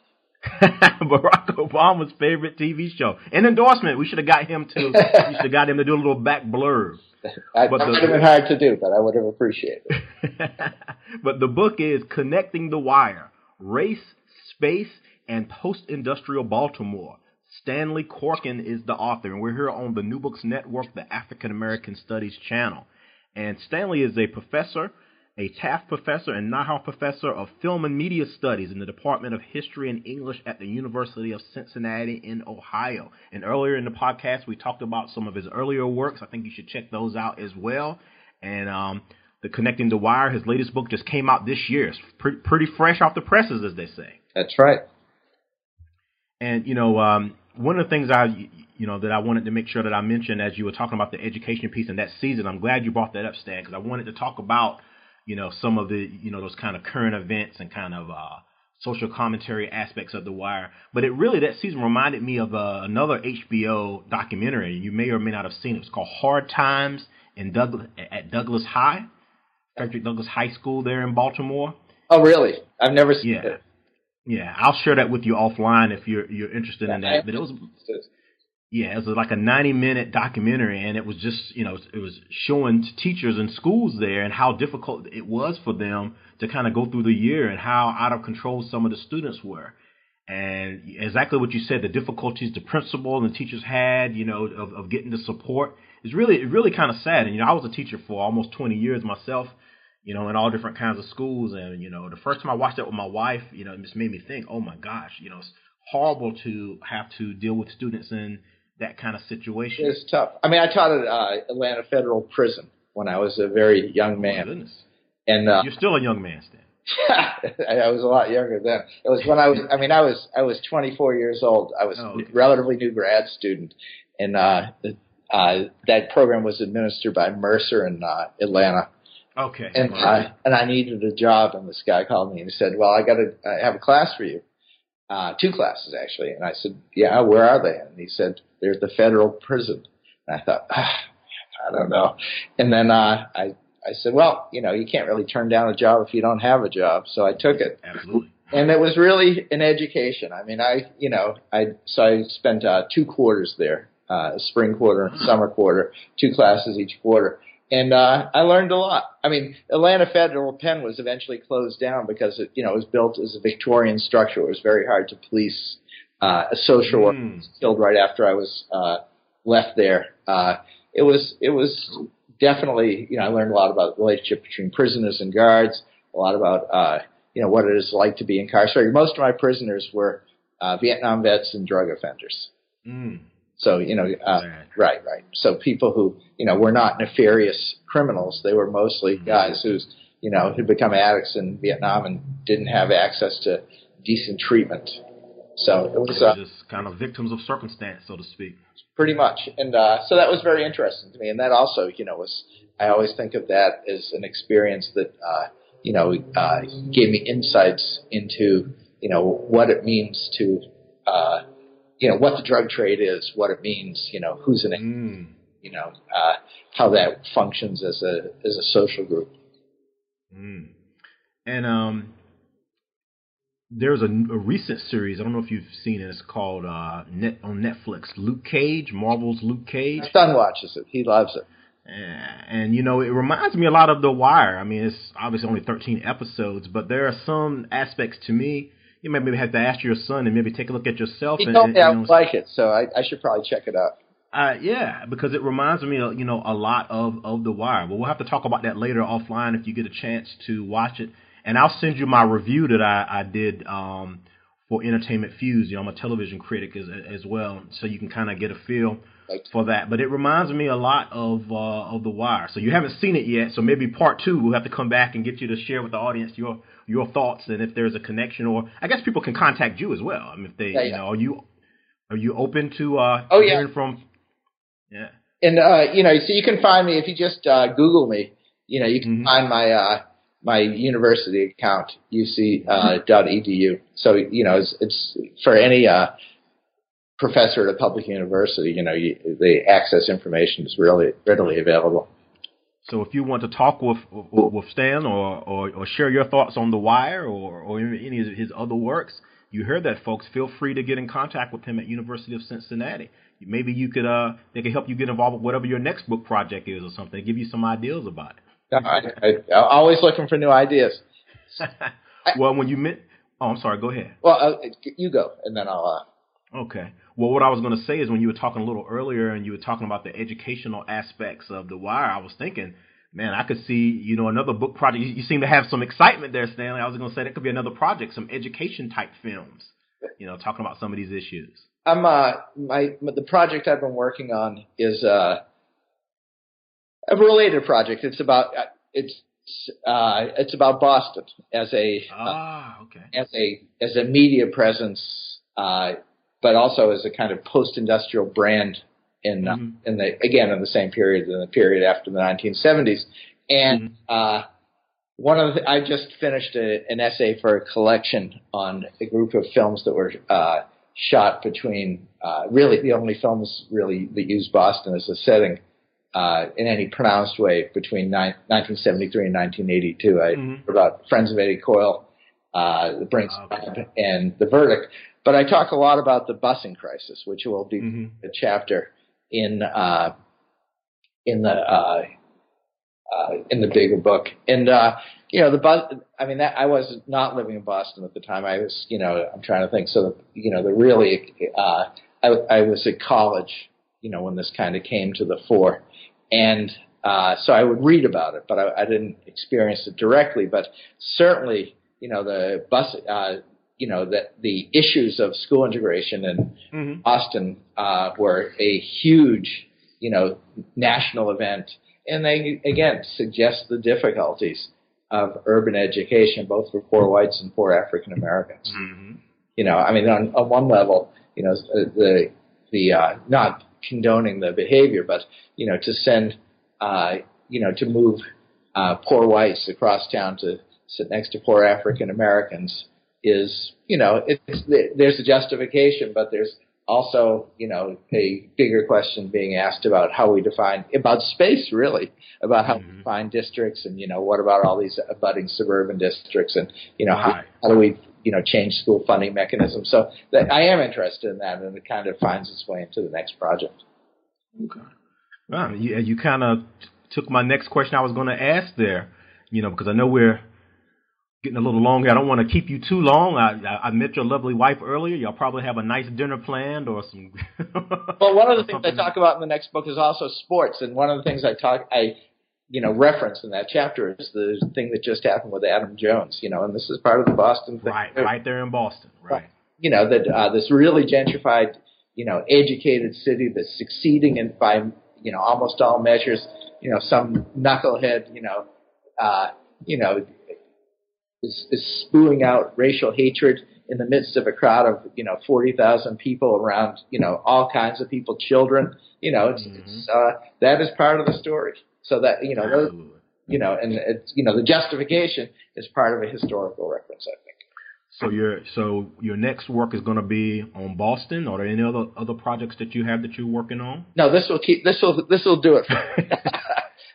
Barack Obama's favorite TV show. An endorsement. We should have got him to. we should have got him to do a little back blurb. I, that would have been hard to do, but I would have appreciated it. but the book is Connecting the Wire Race, Space, and Post Industrial Baltimore. Stanley Corkin is the author, and we're here on the New Books Network, the African American Studies channel. And Stanley is a professor a Taft Professor and Niehoff Professor of Film and Media Studies in the Department of History and English at the University of Cincinnati in Ohio. And earlier in the podcast, we talked about some of his earlier works. I think you should check those out as well. And um, the Connecting the Wire, his latest book, just came out this year. It's pre- pretty fresh off the presses, as they say. That's right. And you know, um, one of the things I you know that I wanted to make sure that I mentioned as you were talking about the education piece in that season. I'm glad you brought that up, Stan, because I wanted to talk about you know, some of the, you know, those kind of current events and kind of uh, social commentary aspects of The Wire. But it really, that season reminded me of uh, another HBO documentary. You may or may not have seen it. It's called Hard Times in Douglass, at Douglass High, Frederick Douglass High School there in Baltimore. Oh, really? I've never seen yeah. it. Yeah, I'll share that with you offline if you're you're interested in that. But it was yeah, it was like a 90 minute documentary, and it was just, you know, it was showing teachers and schools there and how difficult it was for them to kind of go through the year and how out of control some of the students were. And exactly what you said, the difficulties the principal and the teachers had, you know, of, of getting the support is really, really kind of sad. And, you know, I was a teacher for almost 20 years myself, you know, in all different kinds of schools. And, you know, the first time I watched that with my wife, you know, it just made me think, oh my gosh, you know, it's horrible to have to deal with students in, that kind of situation. It's tough. I mean, I taught at uh, Atlanta Federal Prison when I was a very young man. Oh, goodness. And uh, you're still a young man, Stan. I was a lot younger then. It was when I was. I mean, I was. I was 24 years old. I was oh, okay. a relatively new grad student, and uh, uh, that program was administered by Mercer in uh, Atlanta. Okay. And I and I needed a job, and this guy called me and he said, "Well, I got to I have a class for you, uh, two classes actually." And I said, "Yeah, where are they?" And he said, there's the federal prison. And I thought, ah, I don't know. And then uh, I I said, well, you know, you can't really turn down a job if you don't have a job. So I took it. Absolutely. And it was really an education. I mean, I, you know, I so I spent uh, two quarters there, uh, spring quarter and summer quarter, two classes each quarter, and uh, I learned a lot. I mean, Atlanta Federal Pen was eventually closed down because it, you know, it was built as a Victorian structure. It was very hard to police uh, a social worker mm. killed right after I was uh, left there. Uh, it was it was definitely you know I learned a lot about the relationship between prisoners and guards, a lot about uh, you know what it is like to be incarcerated. Most of my prisoners were uh, Vietnam vets and drug offenders. Mm. So you know, uh, right, right. So people who you know were not nefarious criminals; they were mostly mm. guys who's you know had become addicts in Vietnam and didn't have access to decent treatment. So it was uh, just kind of victims of circumstance, so to speak. Pretty much, and uh, so that was very interesting to me. And that also, you know, was I always think of that as an experience that uh, you know uh, gave me insights into you know what it means to uh, you know what the drug trade is, what it means, you know who's in it, mm. you know uh, how that functions as a as a social group. Mm. And um, there's a, a, recent series. I don't know if you've seen it. It's called uh, Net on Netflix. Luke Cage, Marvel's Luke Cage. My son watches it. He loves it. And, and you know, it reminds me a lot of The Wire. I mean, it's obviously only 13 episodes, but there are some aspects to me. You might maybe have to ask your son and maybe take a look at yourself. He and, told me and, I would like it, so I, I should probably check it out. Uh, yeah, because it reminds me, of, you know, a lot of of The Wire. But we'll have to talk about that later offline if you get a chance to watch it and I'll send you my review that I, I did um, for Entertainment Fuse. You know, I'm a television critic as, as well, so you can kind of get a feel for that. But it reminds me a lot of uh, of The Wire. So you haven't seen it yet, so maybe part two we'll have to come back and get you to share with the audience your your thoughts and if there's a connection, or I guess people can contact you as well. I mean, if they, yeah, you know, are you are you open to uh, oh, hearing yeah. from? Yeah. And uh, you know, so you can find me if you just uh, Google me. You know, you can mm-hmm. find my uh, my university account, uc.edu. Uh, so, you know, it's, it's for any uh, professor at a public university, you know, you, the access information is really readily available. So if you want to talk with with Stan or, or, or share your thoughts on The Wire or, or any of his other works, you heard that, folks. Feel free to get in contact with him at University of Cincinnati. maybe you could uh they could help you get involved with whatever your next book project is or something. Give you some ideas about it. I, I, I'm always looking for new ideas. well, when you meant, oh, I'm sorry. Go ahead. Well, uh, you go, and then I'll. Uh... Okay. Well, what I was going to say is when you were talking a little earlier and you were talking about the educational aspects of The Wire, I was thinking, man, I could see, you know, another book project. You, you seem to have some excitement there, Stanley. I was going to say that could be another project, some education type films, you know, talking about some of these issues. I'm uh my the project I've been working on is uh a related project. It's about uh, it's uh it's about Boston as a ah okay as a as a media presence uh but also as a kind of post-industrial brand in uh, mm-hmm. in the again in the same period in the period after the 1970s and mm-hmm. uh one of the, I just finished a, an essay for a collection on a group of films that were uh, shot between uh, really the only films really that use Boston as a setting uh, in any pronounced way between ni- 1973 and 1982. I mm-hmm. about Friends of Eddie Coyle, uh, The Brinks, okay. and The Verdict. But I talk a lot about the busing crisis, which will be mm-hmm. a chapter in uh, in the uh, uh, in the bigger book. And uh, you know, the bus. I mean, that, I was not living in Boston at the time. I was, you know, I'm trying to think. So, you know, the really, uh, I, I was at college, you know, when this kind of came to the fore, and uh, so I would read about it, but I, I didn't experience it directly. But certainly, you know, the bus. Uh, you know that the issues of school integration in mm-hmm. Boston uh, were a huge, you know, national event and they again suggest the difficulties of urban education, both for poor whites and poor African Americans. Mm-hmm. You know, I mean, on, on one level, you know, the the uh, not condoning the behavior, but you know, to send, uh, you know, to move uh, poor whites across town to sit next to poor African Americans is, you know, it's there's a justification, but there's also, you know, a bigger question being asked about how we define about space, really, about how mm-hmm. we define districts, and you know, what about all these abutting suburban districts, and you know, how, how do we, you know, change school funding mechanisms? So that, I am interested in that, and it kind of finds its way into the next project. Okay. Well, you, you kind of took my next question I was going to ask there, you know, because I know we're getting a little longer. I don't want to keep you too long. I, I, I met your lovely wife earlier. Y'all probably have a nice dinner planned or some. well, one of the things I talk about in the next book is also sports, and one of the things I talk I you know reference in that chapter is the thing that just happened with Adam Jones. You know, and this is part of the Boston thing. Right, right there in Boston. Right. You know that uh, this really gentrified, you know, educated city that's succeeding in by you know almost all measures. You know, some knucklehead, you know, uh, you know is, is spewing out racial hatred in the midst of a crowd of you know forty thousand people around you know all kinds of people, children. You know, it's, mm-hmm. it's uh, that is part of the story. So that you know, those, you know, and it's you know the justification is part of a historical reference, I think. So your so your next work is going to be on Boston. Are there any other other projects that you have that you're working on? No, this will keep this will this will do it.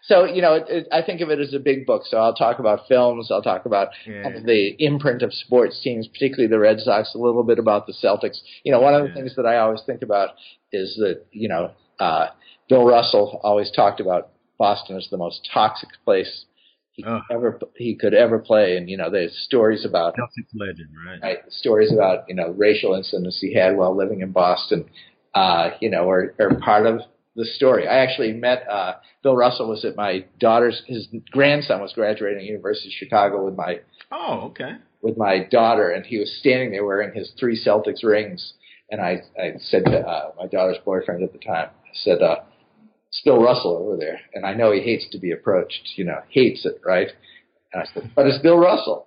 so you know, it, it, I think of it as a big book. So I'll talk about films. I'll talk about yeah. the imprint of sports teams, particularly the Red Sox. A little bit about the Celtics. You know, one of the yeah. things that I always think about is that you know, uh, Bill Russell always talked about Boston as the most toxic place he could ever he could ever play. And you know, there's stories about Celtics legend, right? right? Stories about you know racial incidents he had while living in Boston. Uh, you know, are, are part of the story. I actually met uh, Bill Russell was at my daughter's his grandson was graduating University of Chicago with my oh okay with my daughter, and he was standing there wearing his three Celtics rings. And I I said to uh, my daughter's boyfriend at the time, I said, uh, "It's Bill Russell over there, and I know he hates to be approached. You know, hates it, right?" And I said, "But it's Bill Russell."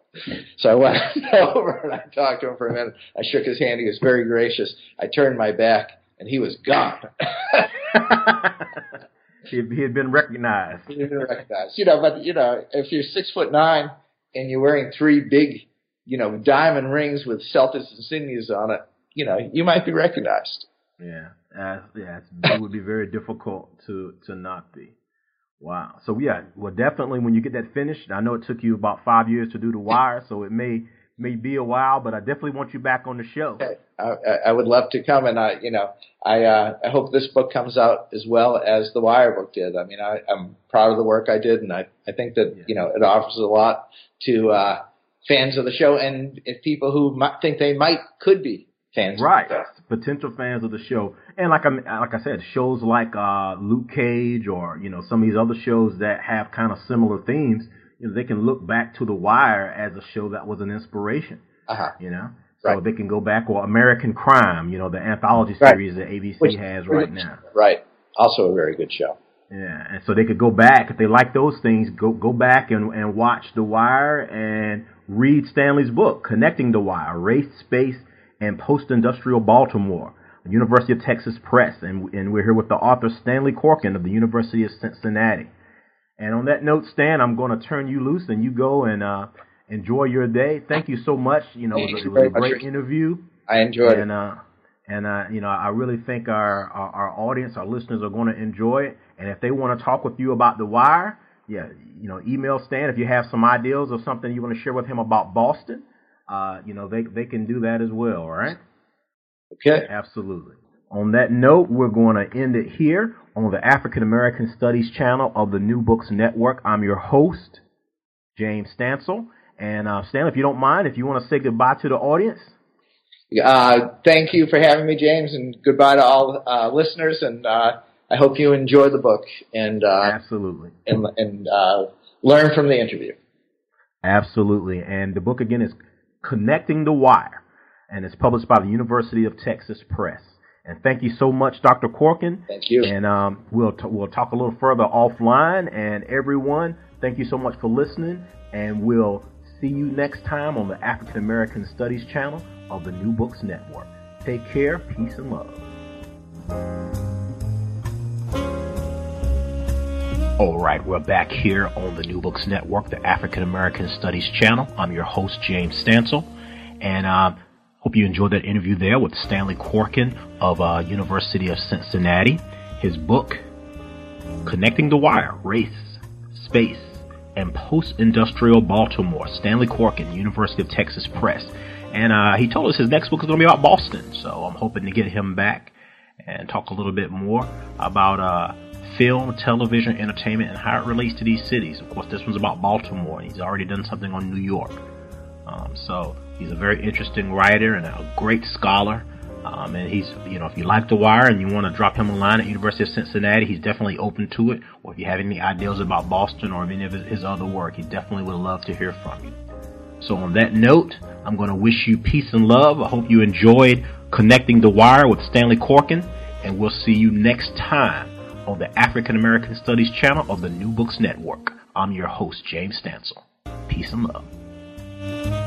So I went over and I talked to him for a minute. I shook his hand. He was very gracious. I turned my back and he was gone. he, he had been recognized. He had been recognized. You know, but you know, if you're six foot nine and you're wearing three big, you know, diamond rings with Celtics insignias on it, you know, you might be recognized. Yeah, uh, yeah, it would be very difficult to to not be. Wow. So yeah, well, definitely when you get that finished, I know it took you about five years to do the wire, so it may may be a while, but I definitely want you back on the show. I, I would love to come, and I, you know, I uh, I hope this book comes out as well as the Wire book did. I mean, I, I'm proud of the work I did, and I I think that yeah. you know it offers a lot to uh, fans of the show and if people who might think they might could be fans, right? Potential fans of the show, and like I like I said, shows like uh, Luke Cage or you know some of these other shows that have kind of similar themes. Know, they can look back to The Wire as a show that was an inspiration. Uh-huh. You know, so right. they can go back or American Crime, you know, the anthology series right. that ABC Which, has right now. Right. Also a very good show. Yeah, and so they could go back if they like those things. Go go back and and watch The Wire and read Stanley's book, Connecting the Wire: Race, Space, and Post-Industrial Baltimore, University of Texas Press, and and we're here with the author Stanley Corkin of the University of Cincinnati. And on that note, Stan, I'm going to turn you loose, and you go and uh, enjoy your day. Thank you so much. You know, it was, it was a great interview. I enjoyed and, it. Uh, and uh, you know, I really think our, our, our audience, our listeners, are going to enjoy it. And if they want to talk with you about The Wire, yeah, you know, email Stan if you have some ideas or something you want to share with him about Boston. Uh, you know, they they can do that as well. All right. Okay. Absolutely. On that note, we're going to end it here on the African American Studies channel of the New Books Network. I'm your host, James Stansel. And uh, Stan, if you don't mind, if you want to say goodbye to the audience. Uh, thank you for having me, James, and goodbye to all uh, listeners. And uh, I hope you enjoy the book and uh, absolutely and, and uh, learn from the interview. Absolutely, and the book again is Connecting the Wire, and it's published by the University of Texas Press. And thank you so much, Dr. Corkin. Thank you. And um, we'll t- we'll talk a little further offline. And everyone, thank you so much for listening. And we'll see you next time on the African American Studies channel of the New Books Network. Take care, peace, and love. All right, we're back here on the New Books Network, the African American Studies channel. I'm your host, James Stansel, and uh, hope you enjoyed that interview there with Stanley Corkin of uh, University of Cincinnati. His book, Connecting the Wire, Race, Space, and Post-Industrial Baltimore. Stanley Corkin, University of Texas Press. And uh, he told us his next book is going to be about Boston, so I'm hoping to get him back and talk a little bit more about uh, film, television, entertainment, and how it relates to these cities. Of course, this one's about Baltimore. And he's already done something on New York. Um, so he's a very interesting writer and a great scholar. Um, and he's, you know, if you like The Wire and you want to drop him a line at University of Cincinnati, he's definitely open to it. Or if you have any ideas about Boston or any of his, his other work, he definitely would love to hear from you. So on that note, I'm going to wish you peace and love. I hope you enjoyed connecting The Wire with Stanley Corkin, and we'll see you next time on the African American Studies channel of the New Books Network. I'm your host, James Stansel. Peace and love.